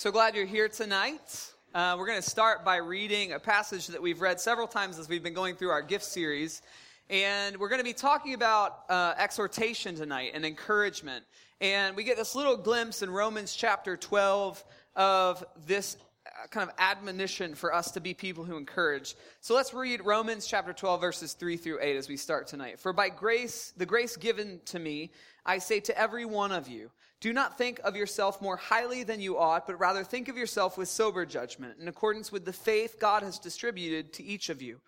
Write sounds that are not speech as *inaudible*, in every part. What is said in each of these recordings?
So glad you're here tonight. Uh, we're going to start by reading a passage that we've read several times as we've been going through our gift series. And we're going to be talking about uh, exhortation tonight and encouragement. And we get this little glimpse in Romans chapter 12 of this uh, kind of admonition for us to be people who encourage. So let's read Romans chapter 12, verses 3 through 8 as we start tonight. For by grace, the grace given to me, I say to every one of you, do not think of yourself more highly than you ought, but rather think of yourself with sober judgment, in accordance with the faith God has distributed to each of you.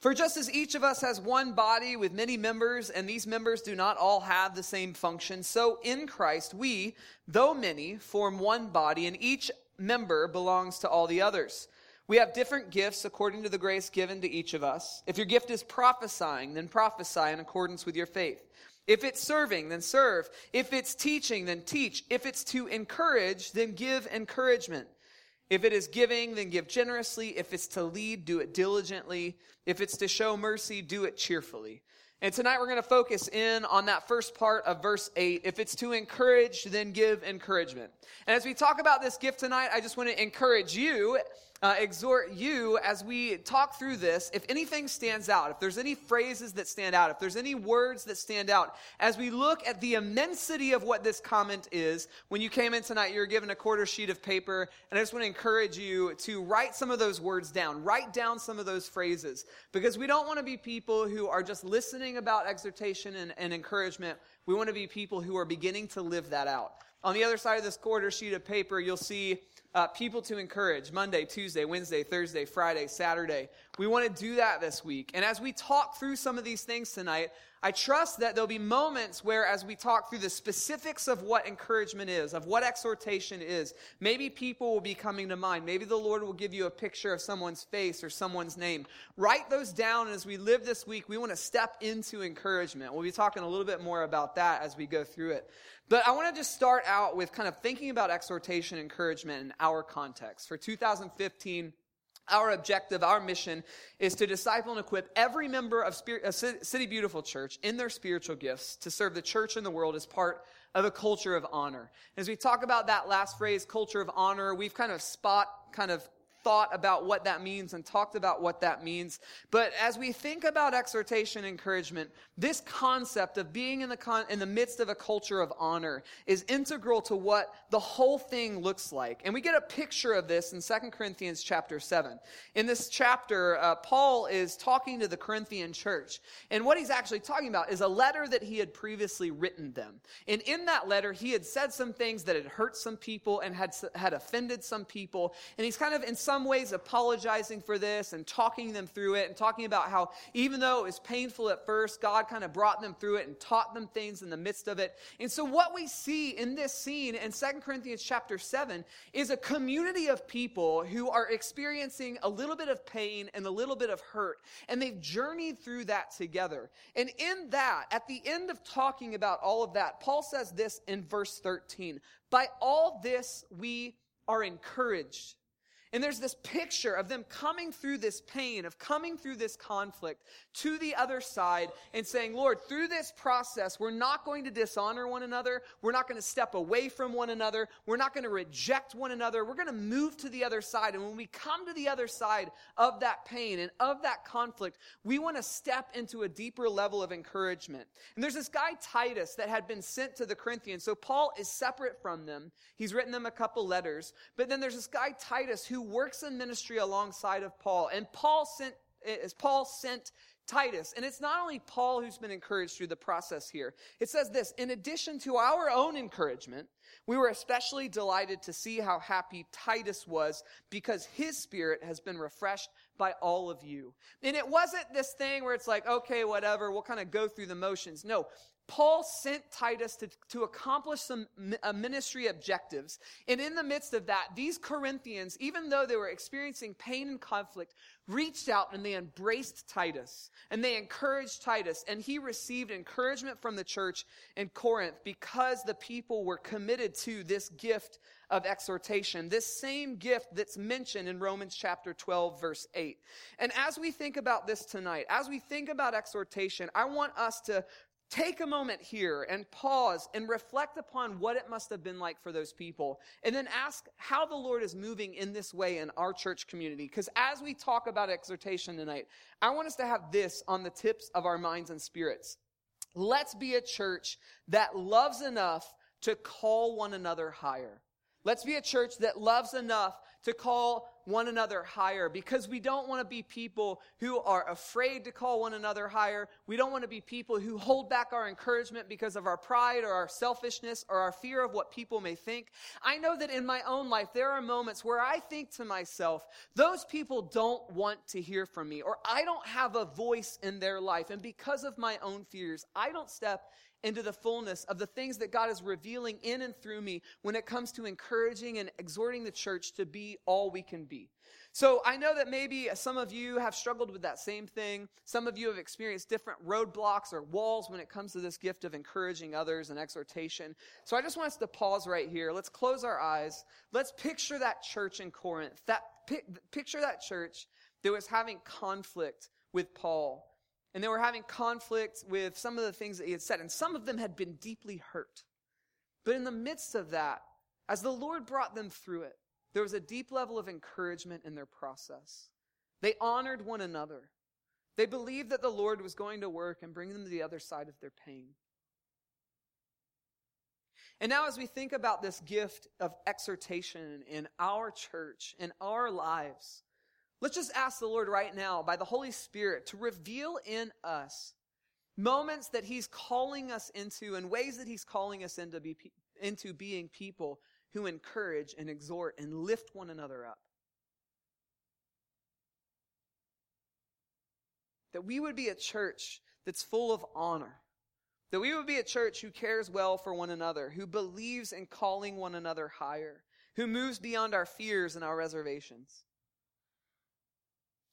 For just as each of us has one body with many members, and these members do not all have the same function, so in Christ we, though many, form one body, and each member belongs to all the others. We have different gifts according to the grace given to each of us. If your gift is prophesying, then prophesy in accordance with your faith. If it's serving, then serve. If it's teaching, then teach. If it's to encourage, then give encouragement. If it is giving, then give generously. If it's to lead, do it diligently. If it's to show mercy, do it cheerfully. And tonight we're going to focus in on that first part of verse 8. If it's to encourage, then give encouragement. And as we talk about this gift tonight, I just want to encourage you uh, exhort you as we talk through this, if anything stands out, if there's any phrases that stand out, if there's any words that stand out, as we look at the immensity of what this comment is, when you came in tonight, you were given a quarter sheet of paper, and I just want to encourage you to write some of those words down, write down some of those phrases, because we don't want to be people who are just listening about exhortation and, and encouragement. We want to be people who are beginning to live that out. On the other side of this quarter sheet of paper, you'll see uh, people to encourage Monday, Tuesday, Wednesday, Thursday, Friday, Saturday. We want to do that this week. And as we talk through some of these things tonight, I trust that there'll be moments where, as we talk through the specifics of what encouragement is, of what exhortation is, maybe people will be coming to mind. Maybe the Lord will give you a picture of someone's face or someone's name. Write those down. As we live this week, we want to step into encouragement. We'll be talking a little bit more about that as we go through it. But I want to just start out with kind of thinking about exhortation, encouragement in our context. For 2015, our objective, our mission is to disciple and equip every member of Spirit, uh, City Beautiful Church in their spiritual gifts to serve the church and the world as part of a culture of honor. As we talk about that last phrase, culture of honor, we've kind of spot kind of thought about what that means and talked about what that means. But as we think about exhortation encouragement, this concept of being in the, con- in the midst of a culture of honor is integral to what the whole thing looks like. And we get a picture of this in 2 Corinthians chapter 7. In this chapter, uh, Paul is talking to the Corinthian church. And what he's actually talking about is a letter that he had previously written them. And in that letter, he had said some things that had hurt some people and had, had offended some people. And he's kind of in some some ways apologizing for this and talking them through it and talking about how even though it was painful at first, God kind of brought them through it and taught them things in the midst of it. And so what we see in this scene in 2 Corinthians chapter 7 is a community of people who are experiencing a little bit of pain and a little bit of hurt. And they've journeyed through that together. And in that, at the end of talking about all of that, Paul says this in verse 13. By all this we are encouraged. And there's this picture of them coming through this pain, of coming through this conflict to the other side and saying, Lord, through this process, we're not going to dishonor one another. We're not going to step away from one another. We're not going to reject one another. We're going to move to the other side. And when we come to the other side of that pain and of that conflict, we want to step into a deeper level of encouragement. And there's this guy, Titus, that had been sent to the Corinthians. So Paul is separate from them. He's written them a couple letters. But then there's this guy, Titus, who works in ministry alongside of Paul. And Paul sent, as Paul sent Titus. And it's not only Paul who's been encouraged through the process here. It says this, in addition to our own encouragement, we were especially delighted to see how happy Titus was because his spirit has been refreshed by all of you. And it wasn't this thing where it's like, okay, whatever, we'll kind of go through the motions. No, Paul sent Titus to, to accomplish some ministry objectives. And in the midst of that, these Corinthians, even though they were experiencing pain and conflict, reached out and they embraced Titus and they encouraged Titus. And he received encouragement from the church in Corinth because the people were committed to this gift of exhortation, this same gift that's mentioned in Romans chapter 12, verse 8. And as we think about this tonight, as we think about exhortation, I want us to take a moment here and pause and reflect upon what it must have been like for those people. And then ask how the Lord is moving in this way in our church community. Because as we talk about exhortation tonight, I want us to have this on the tips of our minds and spirits. Let's be a church that loves enough to call one another higher. Let's be a church that loves enough to call one another higher because we don't want to be people who are afraid to call one another higher. We don't want to be people who hold back our encouragement because of our pride or our selfishness or our fear of what people may think. I know that in my own life, there are moments where I think to myself, those people don't want to hear from me or I don't have a voice in their life. And because of my own fears, I don't step into the fullness of the things that God is revealing in and through me when it comes to encouraging and exhorting the church to be all we can be. So I know that maybe some of you have struggled with that same thing. Some of you have experienced different roadblocks or walls when it comes to this gift of encouraging others and exhortation. So I just want us to pause right here. Let's close our eyes. Let's picture that church in Corinth. That picture that church that was having conflict with Paul and they were having conflict with some of the things that he had said, and some of them had been deeply hurt. But in the midst of that, as the Lord brought them through it, there was a deep level of encouragement in their process. They honored one another. They believed that the Lord was going to work and bring them to the other side of their pain. And now, as we think about this gift of exhortation in our church, in our lives, Let's just ask the Lord right now by the Holy Spirit to reveal in us moments that He's calling us into and ways that He's calling us into, be, into being people who encourage and exhort and lift one another up. That we would be a church that's full of honor. That we would be a church who cares well for one another, who believes in calling one another higher, who moves beyond our fears and our reservations.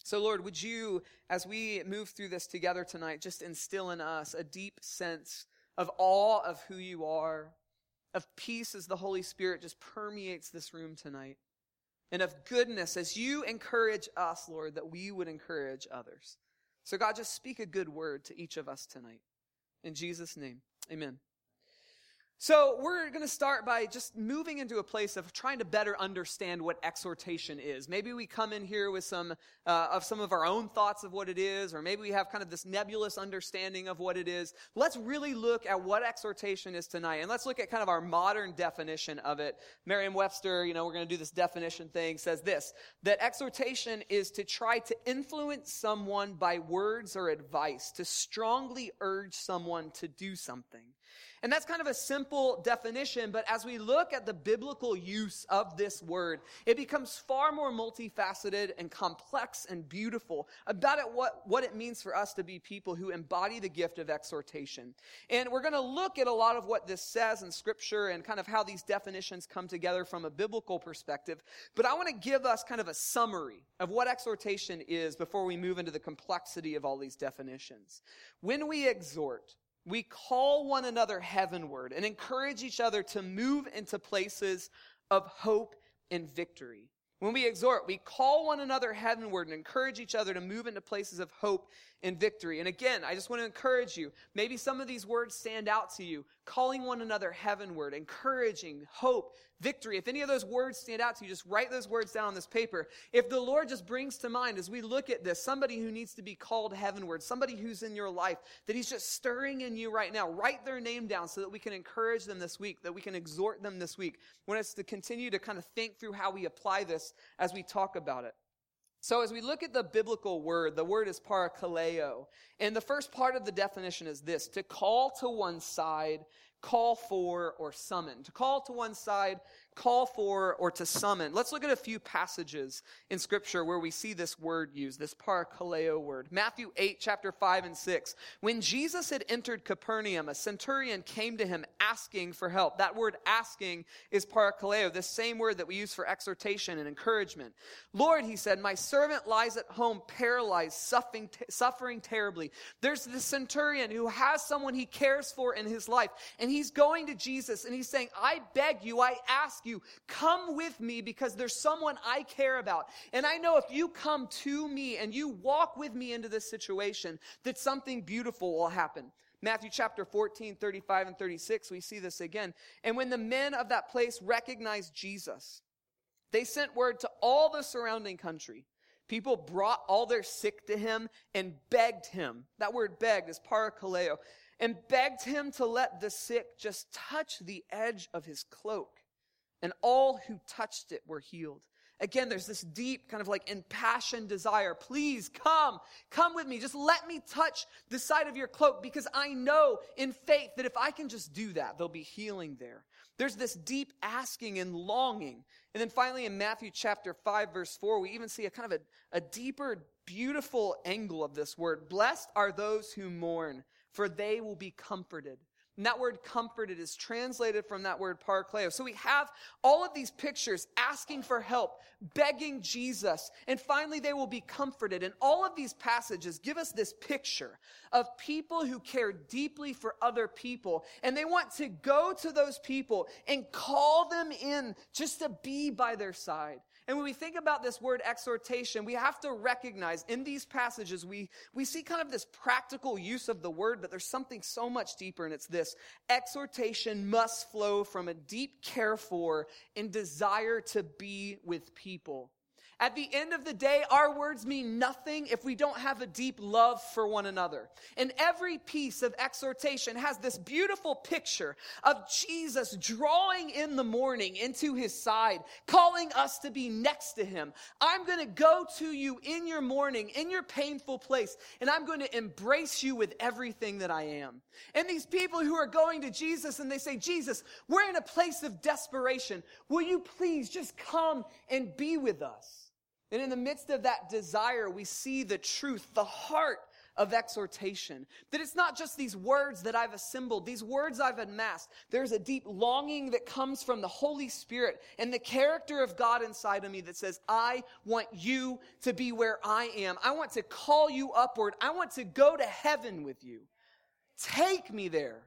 So, Lord, would you, as we move through this together tonight, just instill in us a deep sense of awe of who you are, of peace as the Holy Spirit just permeates this room tonight, and of goodness as you encourage us, Lord, that we would encourage others. So, God, just speak a good word to each of us tonight. In Jesus' name, amen. So we're going to start by just moving into a place of trying to better understand what exhortation is. Maybe we come in here with some uh, of some of our own thoughts of what it is, or maybe we have kind of this nebulous understanding of what it is. Let's really look at what exhortation is tonight, and let's look at kind of our modern definition of it. Merriam-Webster, you know, we're going to do this definition thing, says this: that exhortation is to try to influence someone by words or advice, to strongly urge someone to do something. And that's kind of a simple definition, but as we look at the biblical use of this word, it becomes far more multifaceted and complex and beautiful about it, what, what it means for us to be people who embody the gift of exhortation. And we're going to look at a lot of what this says in scripture and kind of how these definitions come together from a biblical perspective. But I want to give us kind of a summary of what exhortation is before we move into the complexity of all these definitions. When we exhort, we call one another heavenward and encourage each other to move into places of hope and victory. When we exhort, we call one another heavenward and encourage each other to move into places of hope and victory. And again, I just want to encourage you. Maybe some of these words stand out to you. Calling one another heavenward, encouraging, hope, victory. If any of those words stand out to you, just write those words down on this paper. If the Lord just brings to mind as we look at this, somebody who needs to be called heavenward, somebody who's in your life that He's just stirring in you right now, write their name down so that we can encourage them this week, that we can exhort them this week. We want us to continue to kind of think through how we apply this as we talk about it. So as we look at the biblical word, the word is parakaleo. And the first part of the definition is this, to call to one side, call for, or summon. To call to one side, call for, or to summon. Let's look at a few passages in scripture where we see this word used, this parakaleo word. Matthew 8, chapter 5 and 6. When Jesus had entered Capernaum, a centurion came to him asking for help. That word asking is parakaleo, the same word that we use for exhortation and encouragement. Lord, he said, my servant lies at home paralyzed, suffering, suffering terribly. There's the centurion who has someone he cares for in his life, and he's going to Jesus and he's saying, I beg you, I ask you, come with me because there's someone I care about. And I know if you come to me and you walk with me into this situation, that something beautiful will happen. Matthew chapter 14, 35 and 36, we see this again. And when the men of that place recognized Jesus, they sent word to all the surrounding country. People brought all their sick to him and begged him. That word begged is parakaleo. And begged him to let the sick just touch the edge of his cloak. And all who touched it were healed. Again, there's this deep kind of like impassioned desire. Please come, come with me. Just let me touch the side of your cloak because I know in faith that if I can just do that, there'll be healing there. There's this deep asking and longing. And then finally in Matthew chapter 5 verse 4, we even see a kind of a, a deeper, beautiful angle of this word. Blessed are those who mourn, for they will be comforted. And that word comforted is translated from that word parakaleo. So we have all of these pictures asking for help, begging Jesus, and finally they will be comforted. And all of these passages give us this picture of people who care deeply for other people. And they want to go to those people and call them in just to be by their side. And when we think about this word exhortation, we have to recognize in these passages, we, we see kind of this practical use of the word, but there's something so much deeper, and it's this. Exhortation must flow from a deep care for and desire to be with people. At the end of the day, our words mean nothing if we don't have a deep love for one another. And every piece of exhortation has this beautiful picture of Jesus drawing in the mourning into his side, calling us to be next to him. I'm going to go to you in your mourning, in your painful place, and I'm going to embrace you with everything that I am. And these people who are going to Jesus and they say, Jesus, we're in a place of desperation. Will you please just come and be with us? And in the midst of that desire, we see the truth, the heart of exhortation. That it's not just these words that I've assembled, these words I've amassed. There's a deep longing that comes from the Holy Spirit and the character of God inside of me that says, I want you to be where I am. I want to call you upward. I want to go to heaven with you. Take me there.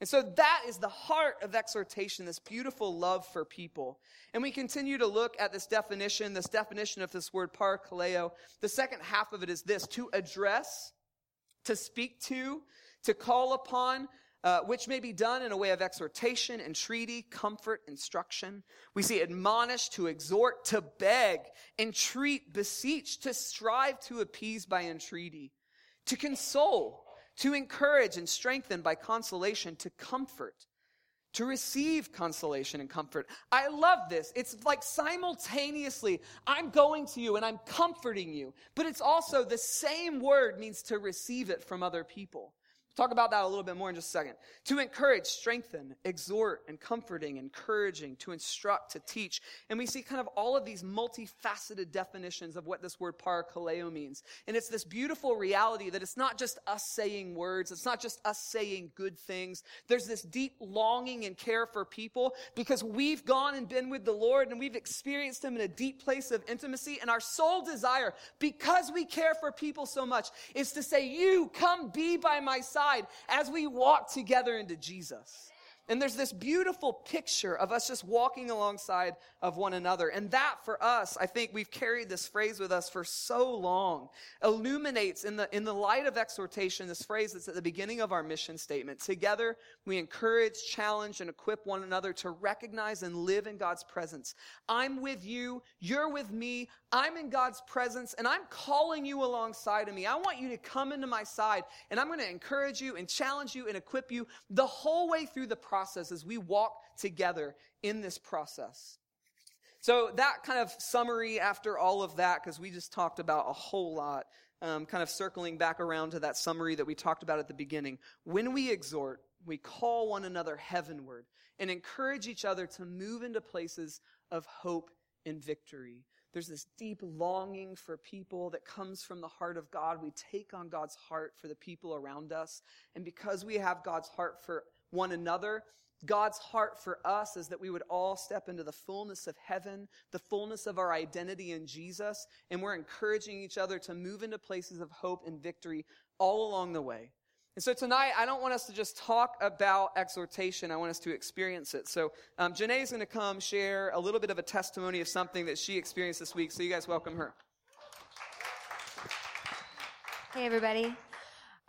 And so that is the heart of exhortation, this beautiful love for people. And we continue to look at this definition, this definition of this word parakaleo. The second half of it is this, to address, to speak to, to call upon, uh, which may be done in a way of exhortation, entreaty, comfort, instruction. We see admonish, to exhort, to beg, entreat, beseech, to strive to appease by entreaty, to console, to encourage and strengthen by consolation, to comfort, to receive consolation and comfort. I love this. It's like simultaneously, I'm going to you and I'm comforting you, but it's also the same word means to receive it from other people. Talk about that a little bit more in just a second. To encourage, strengthen, exhort, and comforting, encouraging, to instruct, to teach. And we see kind of all of these multifaceted definitions of what this word parakaleo means. And it's this beautiful reality that it's not just us saying words. It's not just us saying good things. There's this deep longing and care for people because we've gone and been with the Lord and we've experienced Him in a deep place of intimacy. And our sole desire, because we care for people so much, is to say, you come be by my side side as we walk together into Jesus. And there's this beautiful picture of us just walking alongside of one another. And that for us, I think we've carried this phrase with us for so long, illuminates in the, in the light of exhortation, this phrase that's at the beginning of our mission statement. Together, we encourage, challenge, and equip one another to recognize and live in God's presence. I'm with you. You're with me. I'm in God's presence and I'm calling you alongside of me. I want you to come into my side and I'm going to encourage you and challenge you and equip you the whole way through the process as we walk together in this process. So that kind of summary after all of that, because we just talked about a whole lot, um, kind of circling back around to that summary that we talked about at the beginning. When we exhort, we call one another heavenward and encourage each other to move into places of hope and victory. There's this deep longing for people that comes from the heart of God. We take on God's heart for the people around us. And because we have God's heart for one another. God's heart for us is that we would all step into the fullness of heaven, the fullness of our identity in Jesus, and we're encouraging each other to move into places of hope and victory all along the way. And so tonight, I don't want us to just talk about exhortation. I want us to experience it. So um, Janae is going to come share a little bit of a testimony of something that she experienced this week. So you guys welcome her. Hey, everybody.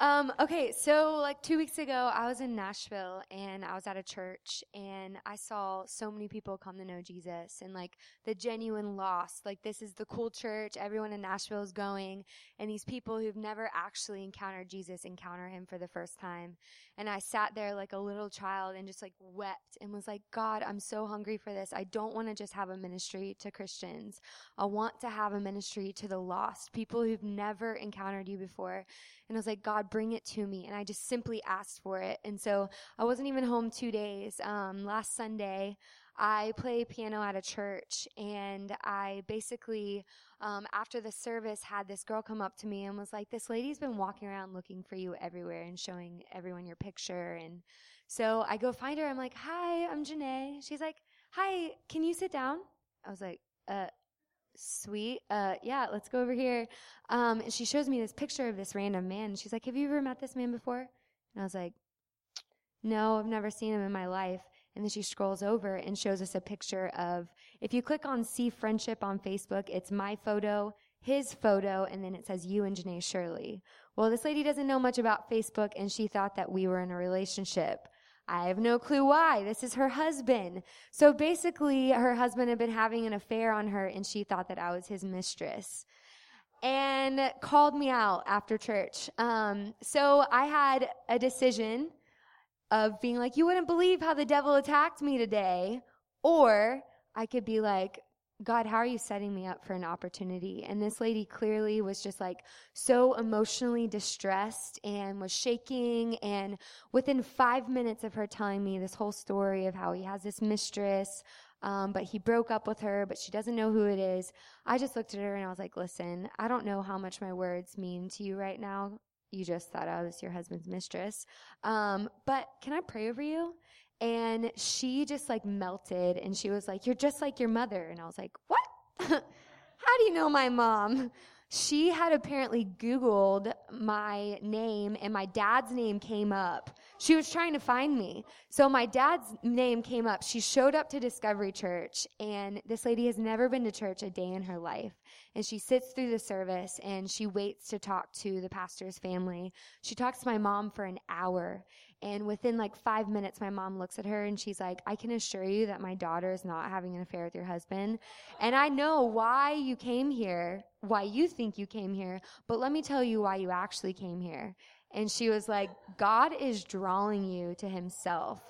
Um, okay, so like two weeks ago, I was in Nashville and I was at a church and I saw so many people come to know Jesus and like the genuine lost. Like this is the cool church. Everyone in Nashville is going and these people who've never actually encountered Jesus encounter him for the first time. And I sat there like a little child and just like wept and was like, God, I'm so hungry for this. I don't want to just have a ministry to Christians. I want to have a ministry to the lost, people who've never encountered you before. And I was like, God, bring it to me. And I just simply asked for it. And so I wasn't even home two days. Um, last Sunday, I play piano at a church and I basically, um, after the service had this girl come up to me and was like, this lady's been walking around looking for you everywhere and showing everyone your picture. And so I go find her. I'm like, hi, I'm Janae. She's like, hi, can you sit down? I was like, uh, sweet. Uh, yeah, let's go over here. Um, and she shows me this picture of this random man. she's like, have you ever met this man before? And I was like, no, I've never seen him in my life. And then she scrolls over and shows us a picture of, if you click on see friendship on Facebook, it's my photo, his photo, and then it says you and Janae Shirley. Well, this lady doesn't know much about Facebook and she thought that we were in a relationship. I have no clue why. This is her husband. So basically, her husband had been having an affair on her and she thought that I was his mistress and called me out after church. Um, so I had a decision of being like, you wouldn't believe how the devil attacked me today. Or I could be like, God, how are you setting me up for an opportunity? And this lady clearly was just like so emotionally distressed and was shaking. And within five minutes of her telling me this whole story of how he has this mistress, um, but he broke up with her, but she doesn't know who it is, I just looked at her and I was like, listen, I don't know how much my words mean to you right now. You just thought I was your husband's mistress. Um, but can I pray over you? And she just like melted and she was like, You're just like your mother. And I was like, What? *laughs* How do you know my mom? She had apparently Googled my name and my dad's name came up. She was trying to find me. So my dad's name came up. She showed up to Discovery Church and this lady has never been to church a day in her life. And she sits through the service and she waits to talk to the pastor's family. She talks to my mom for an hour and within like five minutes, my mom looks at her and she's like, I can assure you that my daughter is not having an affair with your husband. And I know why you came here, why you think you came here, but let me tell you why you actually came here. And she was like, God is drawing you to himself.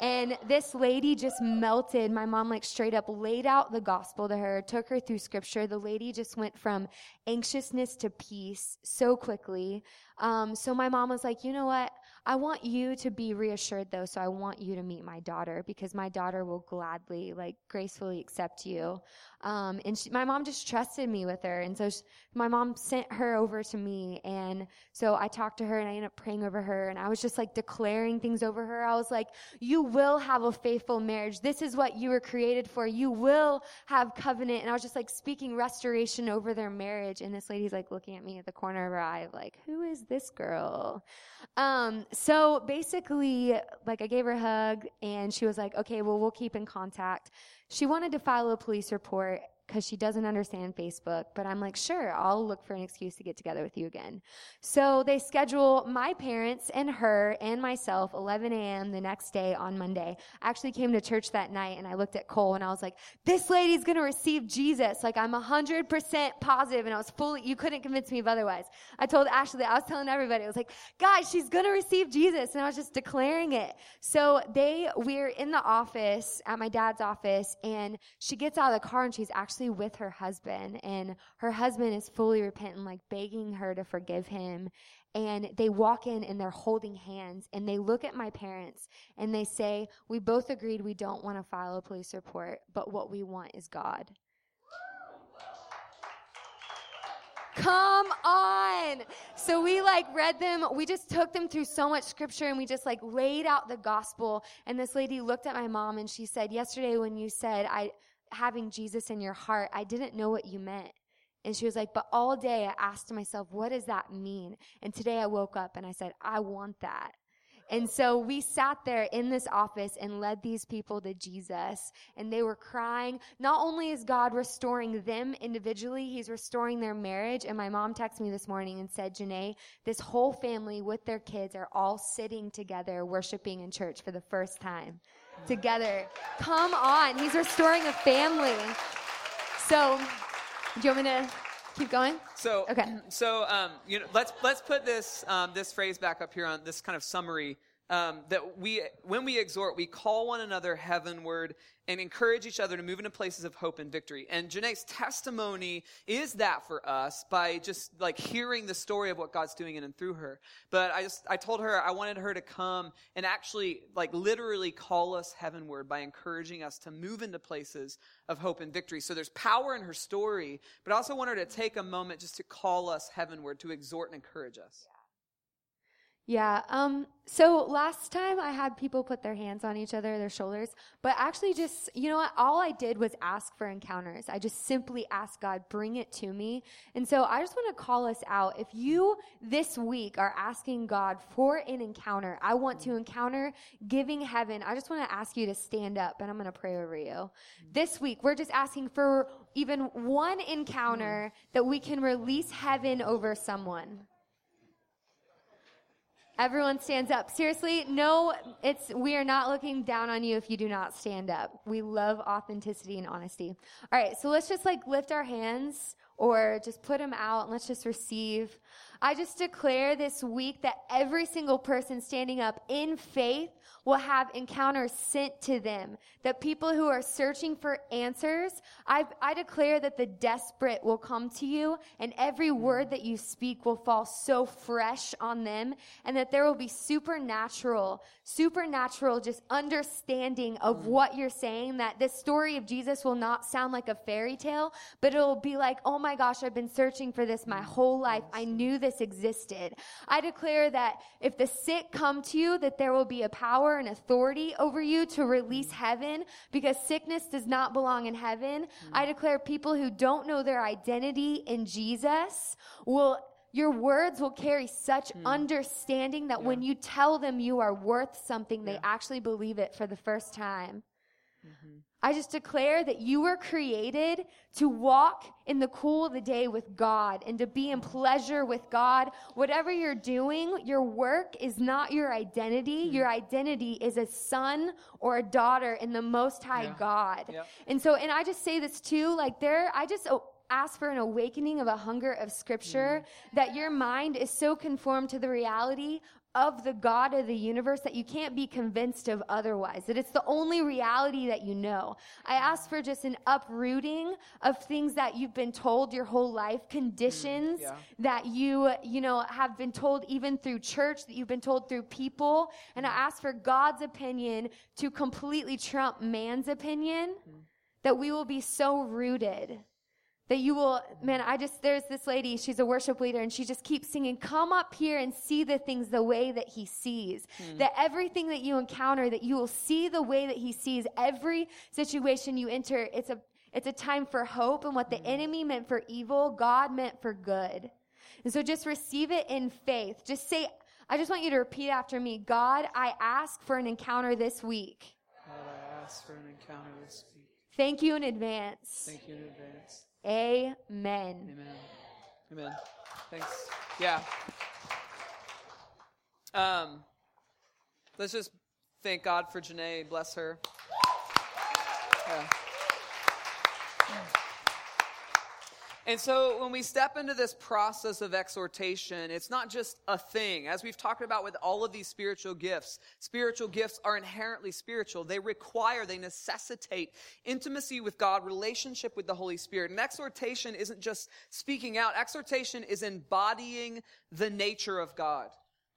And this lady just melted. My mom like straight up laid out the gospel to her, took her through scripture. The lady just went from anxiousness to peace so quickly. Um, so my mom was like, you know what? I want you to be reassured though, so I want you to meet my daughter because my daughter will gladly, like, gracefully accept you. Um, and she, my mom just trusted me with her. And so she, my mom sent her over to me. And so I talked to her and I ended up praying over her and I was just like declaring things over her. I was like, you will have a faithful marriage. This is what you were created for. You will have covenant. And I was just like speaking restoration over their marriage. And this lady's like looking at me at the corner of her eye, like, who is this girl? Um, so basically, like I gave her a hug and she was like, okay, well, we'll keep in contact. She wanted to file a police report because she doesn't understand Facebook. But I'm like, sure, I'll look for an excuse to get together with you again. So they schedule my parents and her and myself 11 a.m. the next day on Monday. I actually came to church that night and I looked at Cole and I was like, this lady's going to receive Jesus. Like I'm 100% positive and I was fully, you couldn't convince me of otherwise. I told Ashley, I was telling everybody, I was like, guys, she's going to receive Jesus. And I was just declaring it. So they, we're in the office at my dad's office and she gets out of the car and she's actually actually with her husband and her husband is fully repentant, like begging her to forgive him. And they walk in and they're holding hands and they look at my parents and they say, we both agreed we don't want to file a police report, but what we want is God. Come on. So we like read them. We just took them through so much scripture and we just like laid out the gospel. And this lady looked at my mom and she said, yesterday when you said, I, having Jesus in your heart, I didn't know what you meant. And she was like, but all day I asked myself, what does that mean? And today I woke up and I said, I want that. And so we sat there in this office and led these people to Jesus and they were crying. Not only is God restoring them individually, he's restoring their marriage. And my mom texted me this morning and said, Janae, this whole family with their kids are all sitting together worshiping in church for the first time together. Come on. He's restoring a family. So, do you want me to keep going? So, Okay. so um, you know, let's let's put this um, this phrase back up here on this kind of summary. Um, that we, when we exhort, we call one another heavenward and encourage each other to move into places of hope and victory. And Janae's testimony is that for us by just like hearing the story of what God's doing in and through her. But I just, I told her I wanted her to come and actually like literally call us heavenward by encouraging us to move into places of hope and victory. So there's power in her story, but I also want her to take a moment just to call us heavenward, to exhort and encourage us. Yeah. Um, so last time I had people put their hands on each other, their shoulders, but actually just, you know what? All I did was ask for encounters. I just simply asked God, bring it to me. And so I just want to call us out. If you this week are asking God for an encounter, I want to encounter giving heaven. I just want to ask you to stand up and I'm going to pray over you. This week, we're just asking for even one encounter that we can release heaven over someone. Everyone stands up. Seriously, no, it's we are not looking down on you if you do not stand up. We love authenticity and honesty. All right, so let's just like lift our hands or just put them out and let's just receive. I just declare this week that every single person standing up in faith will have encounters sent to them. That people who are searching for answers, I, I declare that the desperate will come to you and every word that you speak will fall so fresh on them and that there will be supernatural, supernatural just understanding of mm. what you're saying. That this story of Jesus will not sound like a fairy tale, but it'll be like, oh my gosh, I've been searching for this my whole life. I knew this existed. I declare that if the sick come to you, that there will be a power and authority over you to release mm. heaven because sickness does not belong in heaven. Mm. I declare people who don't know their identity in Jesus will your words will carry such mm. understanding that when you tell them you are worth something, they actually believe it for the first time. Mm-hmm. I just declare that you were created to walk in the cool of the day with God and to be in pleasure with God. Whatever you're doing, your work is not your identity. Mm-hmm. Your identity is a son or a daughter in the Most High Yeah. God. Yep. And so, and I just say this too, like there, I just oh, ask for an awakening of a hunger of scripture mm. that your mind is so conformed to the reality of the God of the universe that you can't be convinced of otherwise, that it's the only reality that you know. I ask for just an uprooting of things that you've been told your whole life, conditions mm, yeah. that you, you know, have been told even through church, that you've been told through people. And I mm. ask for God's opinion to completely trump man's opinion, that we will be so rooted that you will man i just there's this lady she's a worship leader and she just keeps singing come up here and see the things the way that he sees. Hmm. That everything that you encounter that you will see the way that he sees every situation you enter. It's a it's a time for hope and what the hmm. enemy meant for evil god meant for good. And so just receive it in faith. Just say i just want you to repeat after me. God i ask for an encounter this week. God, I ask for an encounter this week. thank you in advance. Thank you in advance. Amen Amen. Amen. Thanks. Yeah. Um, let's just thank God for Janae. Bless her. Yeah. And so when we step into this process of exhortation, it's not just a thing. As we've talked about with all of these spiritual gifts, spiritual gifts are inherently spiritual. They require, they necessitate intimacy with God, relationship with the Holy Spirit. And exhortation isn't just speaking out. Exhortation is embodying the nature of God.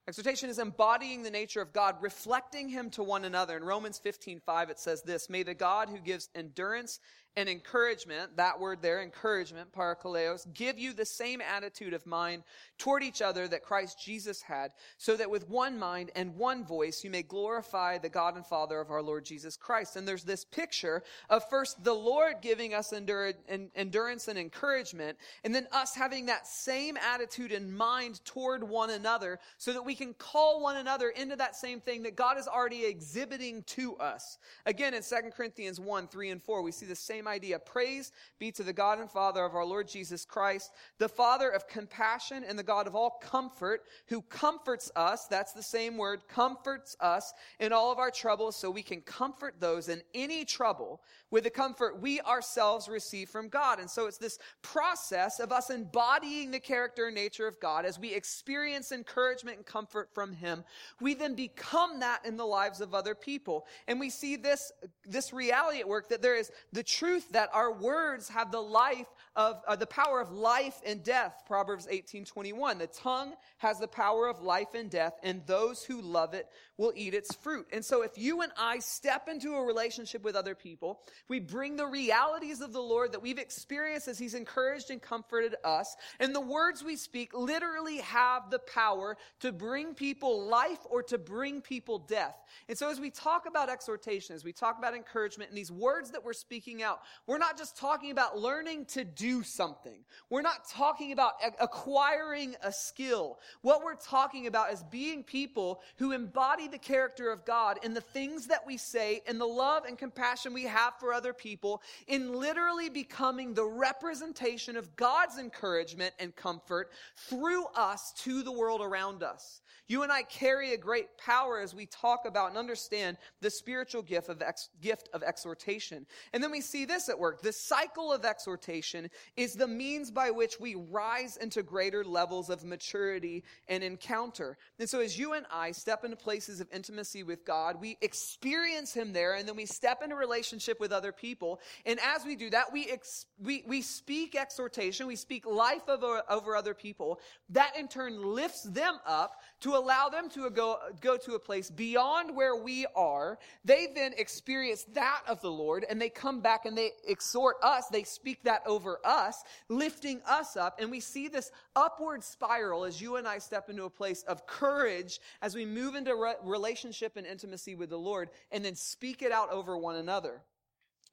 Exhortation is embodying the nature of God, reflecting Him to one another. In Romans 15, 5, it says this, May the God who gives endurance and encouragement, that word there, encouragement, parakaleos, give you the same attitude of mind toward each other that Christ Jesus had, so that with one mind and one voice you may glorify the God and Father of our Lord Jesus Christ. And there's this picture of first the Lord giving us endurance and encouragement, and then us having that same attitude and mind toward one another, so that we can call one another into that same thing that God is already exhibiting to us. Again, in 2 Corinthians 1, 3 and 4, we see the same idea. Praise be to the God and Father of our Lord Jesus Christ, the Father of compassion and the God of all comfort, who comforts us, that's the same word, comforts us in all of our troubles, so we can comfort those in any trouble with the comfort we ourselves receive from God. And so it's this process of us embodying the character and nature of God as we experience encouragement and comfort from Him. We then become that in the lives of other people. And we see this, this reality at work that there is the truth that our words have the life of uh, the power of life and death. Proverbs 18:21. The tongue has the power of life and death, and those who love it will eat its fruit. And so if you and I step into a relationship with other people, we bring the realities of the Lord that we've experienced as he's encouraged and comforted us, and the words we speak literally have the power to bring people life or to bring people death. And so as we talk about exhortation, as we talk about encouragement and these words that we're speaking out, we're not just talking about learning to do something. We're not talking about acquiring a skill. What we're talking about is being people who embody the character of God in the things that we say, in the love and compassion we have for other people, in literally becoming the representation of God's encouragement and comfort through us to the world around us. You and I carry a great power as we talk about and understand the spiritual gift of, ex- gift of exhortation. And then we see this at work. The cycle of exhortation is the means by which we rise into greater levels of maturity and encounter. And so as you and I step into places of intimacy with God, we experience Him there, and then we step into relationship with other people. And as we do that, we, ex- we, we speak exhortation, we speak life over, over other people. That in turn lifts them up to allow them to go, go to a place beyond where we are. They then experience that of the Lord and they come back and they exhort us. They speak that over us, lifting us up. And we see this upward spiral as you and I step into a place of courage as we move into re- relationship and intimacy with the Lord and then speak it out over one another.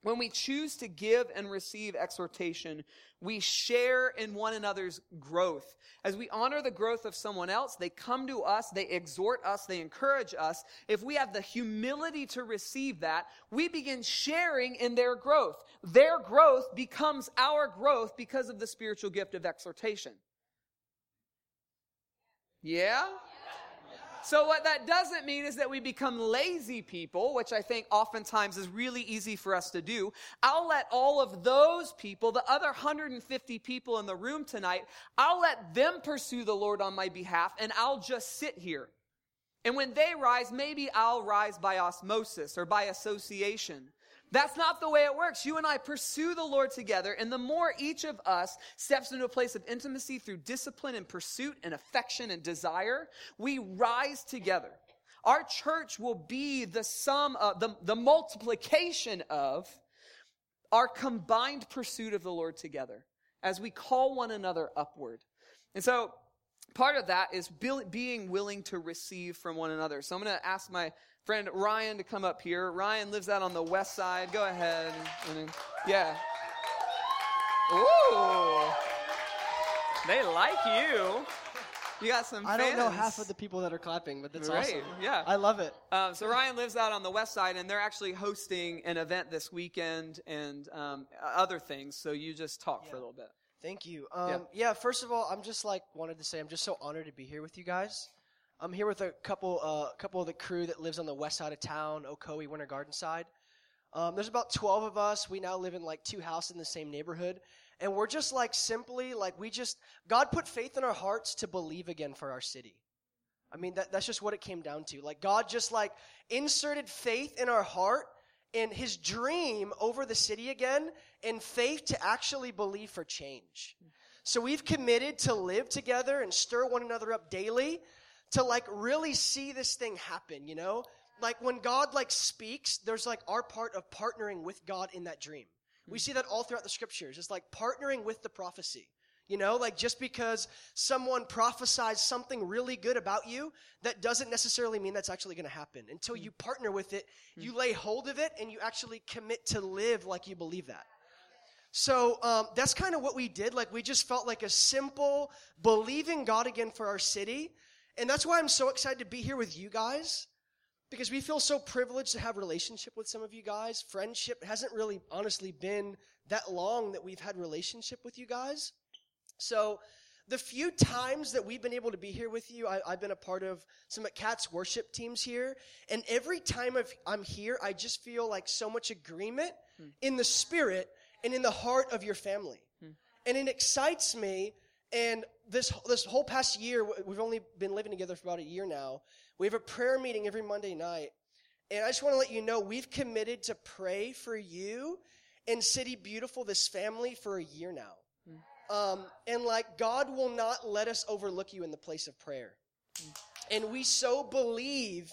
When we choose to give and receive exhortation, we share in one another's growth. As we honor the growth of someone else, they come to us, they exhort us, they encourage us. If we have the humility to receive that, we begin sharing in their growth. Their growth becomes our growth because of the spiritual gift of exhortation. Yeah? So what that doesn't mean is that we become lazy people, which I think oftentimes is really easy for us to do. I'll let all of those people, the other 150 people in the room tonight, I'll let them pursue the Lord on my behalf and I'll just sit here. And when they rise, maybe I'll rise by osmosis or by association. That's not the way it works. You and I pursue the Lord together, and the more each of us steps into a place of intimacy through discipline and pursuit and affection and desire, we rise together. Our church will be the sum of the, the multiplication of our combined pursuit of the Lord together as we call one another upward. And so part of that is being willing to receive from one another. So I'm going to ask my friend Ryan to come up here. Ryan lives out on the west side. Go ahead. yeah. Ooh. They like you. You got some. I don't know half of the people that are clapping, but that's right. awesome. Yeah, I love it. Um, so Ryan lives out on the west side, and they're actually hosting an event this weekend and um, other things. So you just talk yeah. for a little bit. Thank you. Um, yeah. yeah. First of all, I'm just like wanted to say I'm just so honored to be here with you guys. I'm here with a couple, uh, couple of the crew that lives on the west side of town, Ocoee, Winter Garden side. Um, there's about 12 of us. We now live in like two houses in the same neighborhood. And we're just like simply, like, we just, God put faith in our hearts to believe again for our city. I mean, that, that's just what it came down to. Like, God just like inserted faith in our heart and his dream over the city again and faith to actually believe for change. So we've committed to live together and stir one another up daily to like really see this thing happen, you know? Like when God like speaks, there's like our part of partnering with God in that dream. We hmm. see that all throughout the scriptures. It's like partnering with the prophecy. You know, like just because someone prophesies something really good about you, that doesn't necessarily mean that's actually going to happen. Until hmm. you partner with it, hmm. you lay hold of it, and you actually commit to live like you believe that. So um, that's kind of what we did. Like we just felt like a simple believing God again for our city, and that's why I'm so excited to be here with you guys because we feel so privileged to have relationship with some of you guys. Friendship hasn't really honestly been that long that we've had relationship with you guys. So the few times that we've been able to be here with you, I, have been a part of some at Cat's worship teams here, and every time i am here, I just feel like so much agreement hmm. in the spirit and in the heart of your family. Hmm. And it excites me. And this, this whole past year, we've only been living together for about a year now. We have a prayer meeting every Monday night. And I just want to let you know we've committed to pray for you and City Beautiful, this family, for a year now. Hmm. Um, and like, God will not let us overlook you in the place of prayer. Hmm. And we so believe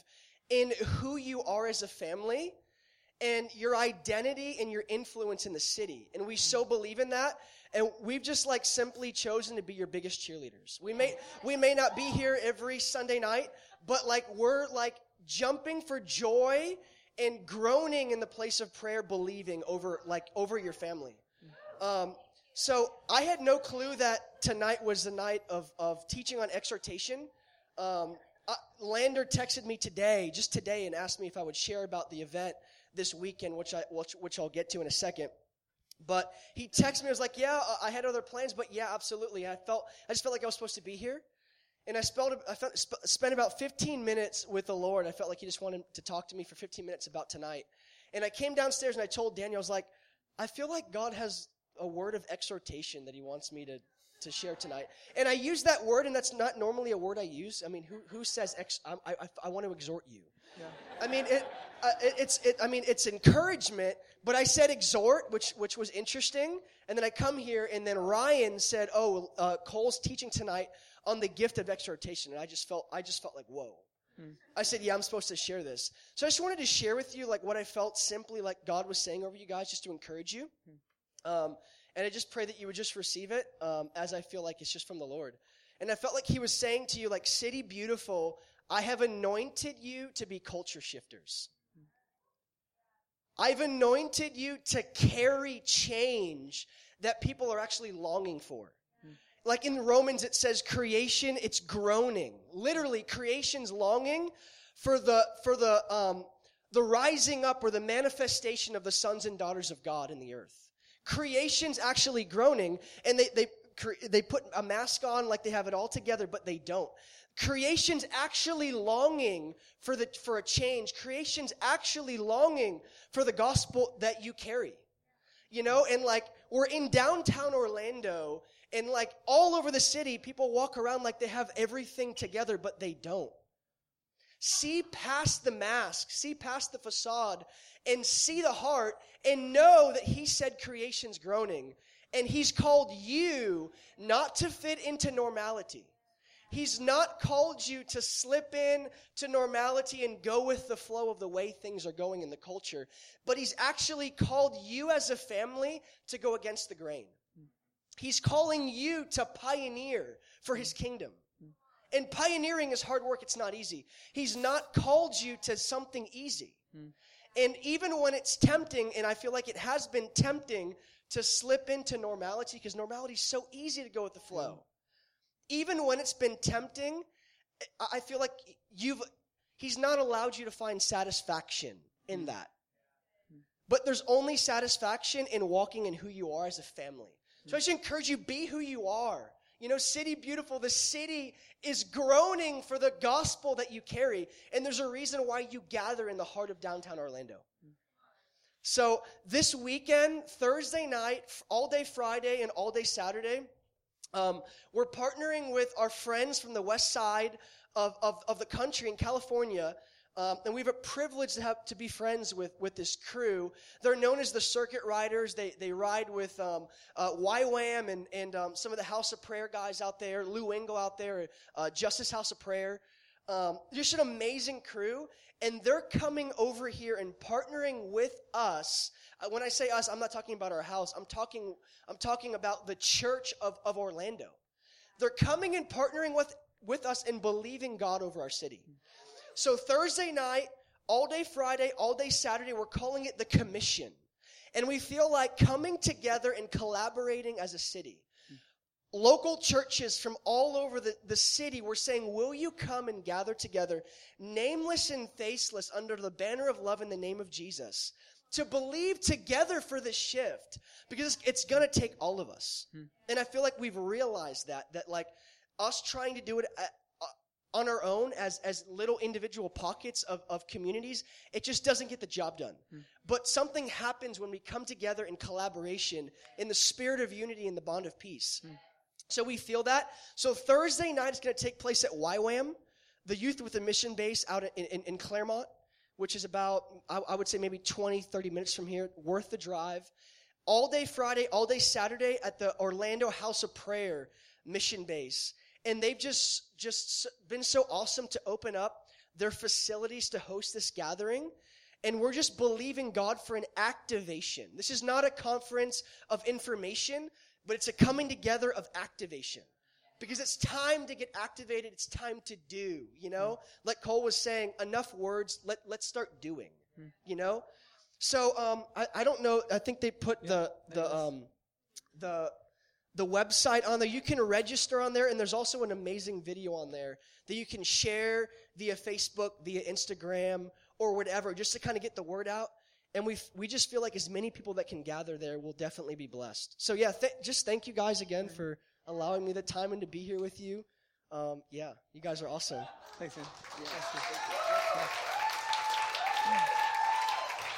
in who you are as a family and your identity and your influence in the city. And we so believe in that. And we've just like simply chosen to be your biggest cheerleaders. We may, we may not be here every Sunday night, but like we're like jumping for joy and groaning in the place of prayer, believing over like over your family. Um, so I had no clue that tonight was the night of, of teaching on exhortation. Um, uh, Lander texted me today, just today, and asked me if I would share about the event this weekend, which I which, which I'll get to in a second. But he texted me. I was like, "Yeah, I had other plans, but yeah, absolutely." I felt I just felt like I was supposed to be here, and I spelled I felt, sp- spent about 15 minutes with the Lord. I felt like He just wanted to talk to me for 15 minutes about tonight. And I came downstairs and I told Daniel, I was like, "I feel like God has a word of exhortation that He wants me to to share tonight. And I use that word, and that's not normally a word I use. I mean, who, who says, ex- I, I, I want to exhort you? Yeah. I mean, it, uh, it, it's, it, I mean, it's encouragement, but I said exhort, which, which was interesting. And then I come here, and then Ryan said, oh, uh, Cole's teaching tonight on the gift of exhortation. And I just felt, I just felt like, whoa. Hmm. I said, yeah, I'm supposed to share this. So I just wanted to share with you, like, what I felt simply like God was saying over you guys, just to encourage you. Hmm. Um, and I just pray that you would just receive it um, as I feel like it's just from the Lord. And I felt like He was saying to you, like, City Beautiful, I have anointed you to be culture shifters. I've anointed you to carry change that people are actually longing for. Like in Romans, it says creation, it's groaning. Literally, creation's longing for the, for the, um, the rising up or the manifestation of the sons and daughters of God in the earth. Creation's actually groaning, and they, they, they put a mask on like they have it all together, but they don't. Creation's actually longing for, the, for a change. Creation's actually longing for the gospel that you carry. You know, and like we're in downtown Orlando, and like all over the city, people walk around like they have everything together, but they don't. See past the mask, see past the facade, and see the heart, and know that He said creation's groaning. And He's called you not to fit into normality He's not called you to slip in to normality and go with the flow of the way things are going in the culture, but he's actually called you as a family to go against the grain. He's calling you to pioneer for his kingdom. And pioneering is hard work, it's not easy. He's not called you to something easy. And even when it's tempting, and I feel like it has been tempting to slip into normality, because normality is so easy to go with the flow even when it's been tempting, I feel like you've he's not allowed you to find satisfaction in mm. that. But there's only satisfaction in walking in who you are as a family. So I should encourage you, be who you are. You know, City Beautiful, the city is groaning for the gospel that you carry. And there's a reason why you gather in the heart of downtown Orlando. So this weekend, Thursday night, all day Friday, and all day Saturday, um, we're partnering with our friends from the west side of, of, of the country in California. Um, and we have a privilege to have to be friends with, with this crew. They're known as the Circuit Riders. They, they ride with um, uh, YWAM and, and um, some of the House of Prayer guys out there, Lou Engle out there, uh, Justice House of Prayer. Um, just an amazing crew, and they're coming over here and partnering with us. Uh, when I say us, I'm not talking about our house. I'm talking. I'm talking about the church of, of Orlando. They're coming and partnering with with us and believing God over our city. So Thursday night, all day Friday, all day Saturday, we're calling it the commission. And we feel like coming together and collaborating as a city. Local churches from all over the, the city were saying, Will you come and gather together, nameless and faceless, under the banner of love in the name of Jesus, to believe together for this shift? Because it's, it's going to take all of us. Hmm. And I feel like we've realized that, that like us trying to do it at, on our own as, as little individual pockets of, of communities, it just doesn't get the job done. Mm. But something happens when we come together in collaboration in the spirit of unity and the bond of peace. Mm. So we feel that. So Thursday night is going to take place at YWAM, the youth with a mission base out in, in, in Clermont, which is about, I, I would say maybe 20, 30 minutes from here, worth the drive. All day Friday, all day Saturday at the Orlando House of Prayer mission base and they've just just been so awesome to open up their facilities to host this gathering and we're just believing God for an activation. This is not a conference of information, but it's a coming together of activation. Because it's time to get activated, it's time to do, you know? Mm. Like Cole was saying, enough words, let, let's start doing, mm. you know? So um, I, I don't know, I think they put yeah, the, the, um, the the website on there. You can register on there, and there's also an amazing video on there that you can share via Facebook, via Instagram, or whatever, just to kind of get the word out. And we we just feel like as many people that can gather there will definitely be blessed. So yeah, th- just thank you guys again for allowing me the time and to be here with you. Um, yeah, you guys are awesome. Thanks, man. Yeah.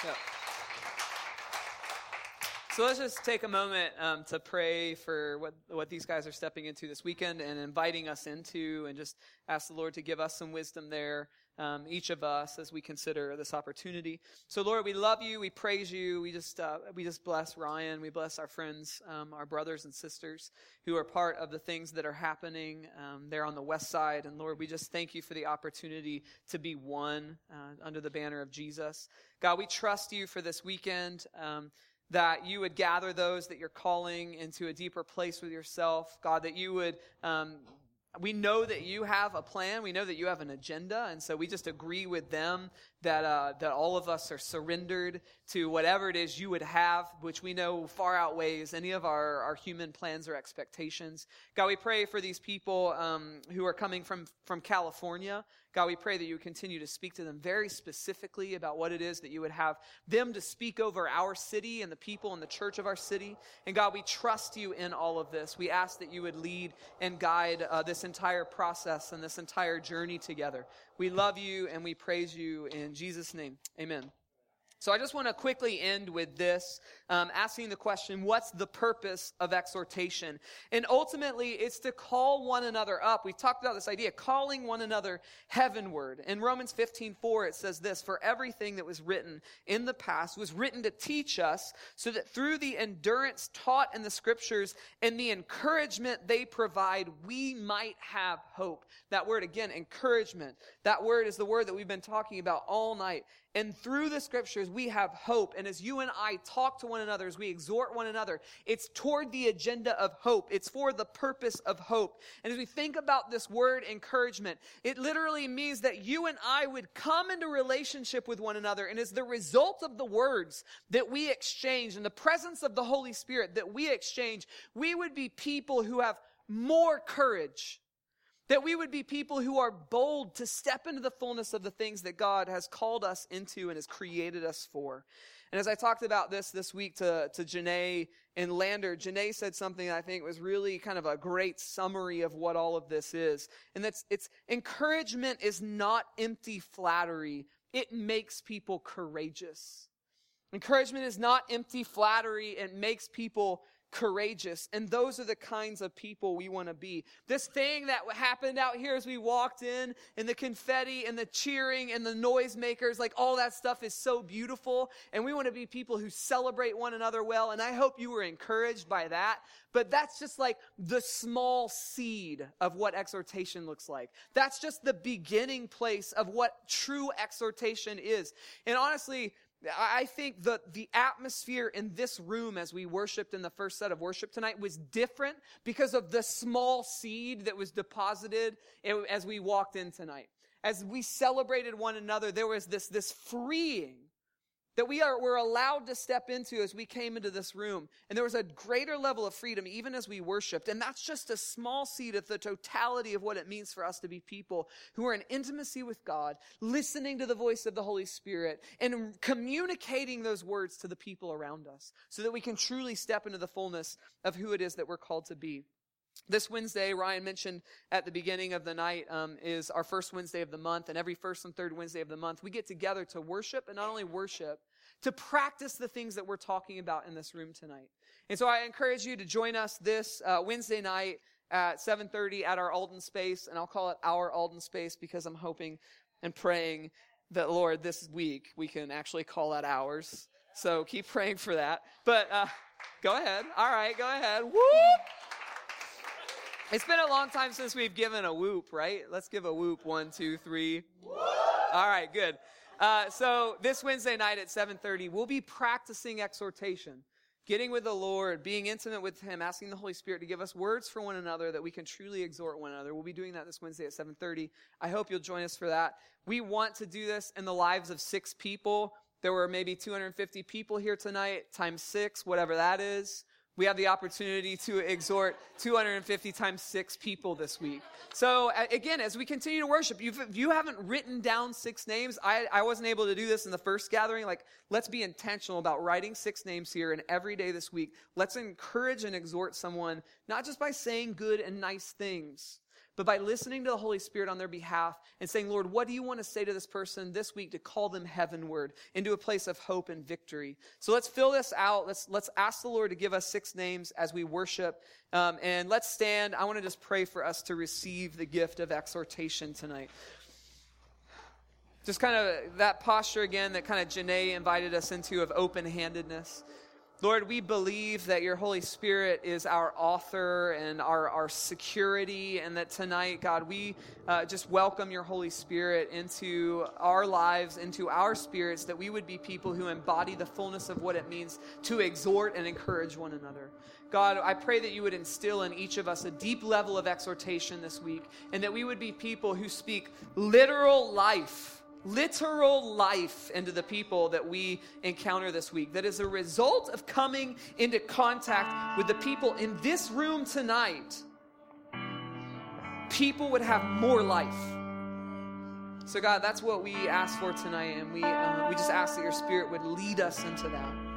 Yeah. So let's just take a moment um, to pray for what, what these guys are stepping into this weekend and inviting us into, and just ask the Lord to give us some wisdom there, um, each of us, as we consider this opportunity. So, Lord, we love you, we praise you, we just uh, we just bless Ryan, we bless our friends, um, our brothers and sisters who are part of the things that are happening um, there on the west side. And Lord, we just thank you for the opportunity to be one uh, under the banner of Jesus. God, we trust you for this weekend. Um, that you would gather those that you're calling into a deeper place with yourself. God, that you would, um, we know that you have a plan. We know that you have an agenda. And so we just agree with them that, uh, that all of us are surrendered to whatever it is you would have, which we know far outweighs any of our, our human plans or expectations. God, we pray for these people um, who are coming from, from California. God, we pray that you would continue to speak to them very specifically about what it is that you would have them to speak over our city and the people and the church of our city. And God, we trust you in all of this. We ask that you would lead and guide uh, this entire process and this entire journey together. We love you and we praise you in Jesus' name. Amen. So I just want to quickly end with this, um, asking the question, what's the purpose of exhortation? And ultimately, it's to call one another up. We've talked about this idea, calling one another heavenward. In Romans 15, 4, it says this, for everything that was written in the past was written to teach us so that through the endurance taught in the scriptures and the encouragement they provide, we might have hope. That word again, encouragement. That word is the word that we've been talking about all night. And through the scriptures, we have hope. And as you and I talk to one another, as we exhort one another, it's toward the agenda of hope. It's for the purpose of hope. And as we think about this word encouragement, it literally means that you and I would come into relationship with one another. And as the result of the words that we exchange and the presence of the Holy Spirit that we exchange, we would be people who have more courage that we would be people who are bold to step into the fullness of the things that God has called us into and has created us for. And as I talked about this this week to, to Janae and Lander, Janae said something I think was really kind of a great summary of what all of this is. And that's it's encouragement is not empty flattery. It makes people courageous. Encouragement is not empty flattery. It makes people courageous. And those are the kinds of people we want to be. This thing that happened out here as we walked in, and the confetti and the cheering and the noisemakers, like all that stuff is so beautiful. And we want to be people who celebrate one another well. And I hope you were encouraged by that. But that's just like the small seed of what exhortation looks like. That's just the beginning place of what true exhortation is. And honestly, I think the, the atmosphere in this room as we worshiped in the first set of worship tonight was different because of the small seed that was deposited as we walked in tonight. As we celebrated one another, there was this, this freeing that we are were allowed to step into as we came into this room. And there was a greater level of freedom even as we worshiped. And that's just a small seed of the totality of what it means for us to be people who are in intimacy with god listening to the voice of the holy spirit and communicating those words to the people around us so that we can truly step into the fullness of who it is that we're called to be this Wednesday, Ryan mentioned at the beginning of the night, um, is our first Wednesday of the month. And every first and third Wednesday of the month, we get together to worship and not only worship, to practice the things that we're talking about in this room tonight. And so I encourage you to join us this uh, Wednesday night at 7.30 at our Alden space. And I'll call it our Alden space because I'm hoping and praying that, Lord, this week we can actually call that ours. So keep praying for that. But uh, go ahead. All right, go ahead. Whoop! It's been a long time since we've given a whoop, right? Let's give a whoop. One, two, three. Whoop! All right, good. Uh, so this Wednesday night at 7:30, we'll be practicing exhortation, getting with the Lord, being intimate with Him, asking the Holy Spirit to give us words for one another that we can truly exhort one another. We'll be doing that this Wednesday at 7:30. I hope you'll join us for that. We want to do this in the lives of six people. There were maybe 250 people here tonight, times six, whatever that is we have the opportunity to exhort 250 times six people this week. So uh, again, as we continue to worship, if you haven't written down six names, I, I wasn't able to do this in the first gathering. Like, let's be intentional about writing six names here and every day this week. Let's encourage and exhort someone, not just by saying good and nice things, but by listening to the Holy Spirit on their behalf and saying, Lord, what do you want to say to this person this week to call them heavenward into a place of hope and victory? So let's fill this out. Let's, let's ask the Lord to give us six names as we worship. Um, and let's stand. I want to just pray for us to receive the gift of exhortation tonight. Just kind of that posture again that kind of Janae invited us into of open handedness. Lord, we believe that your Holy Spirit is our author and our, our security, and that tonight, God, we uh, just welcome your Holy Spirit into our lives, into our spirits, that we would be people who embody the fullness of what it means to exhort and encourage one another. God, I pray that you would instill in each of us a deep level of exhortation this week, and that we would be people who speak literal life literal life into the people that we encounter this week. That is a result of coming into contact with the people in this room tonight. People would have more life. So, God, that's what we ask for tonight, and we, uh, we just ask that your Spirit would lead us into that.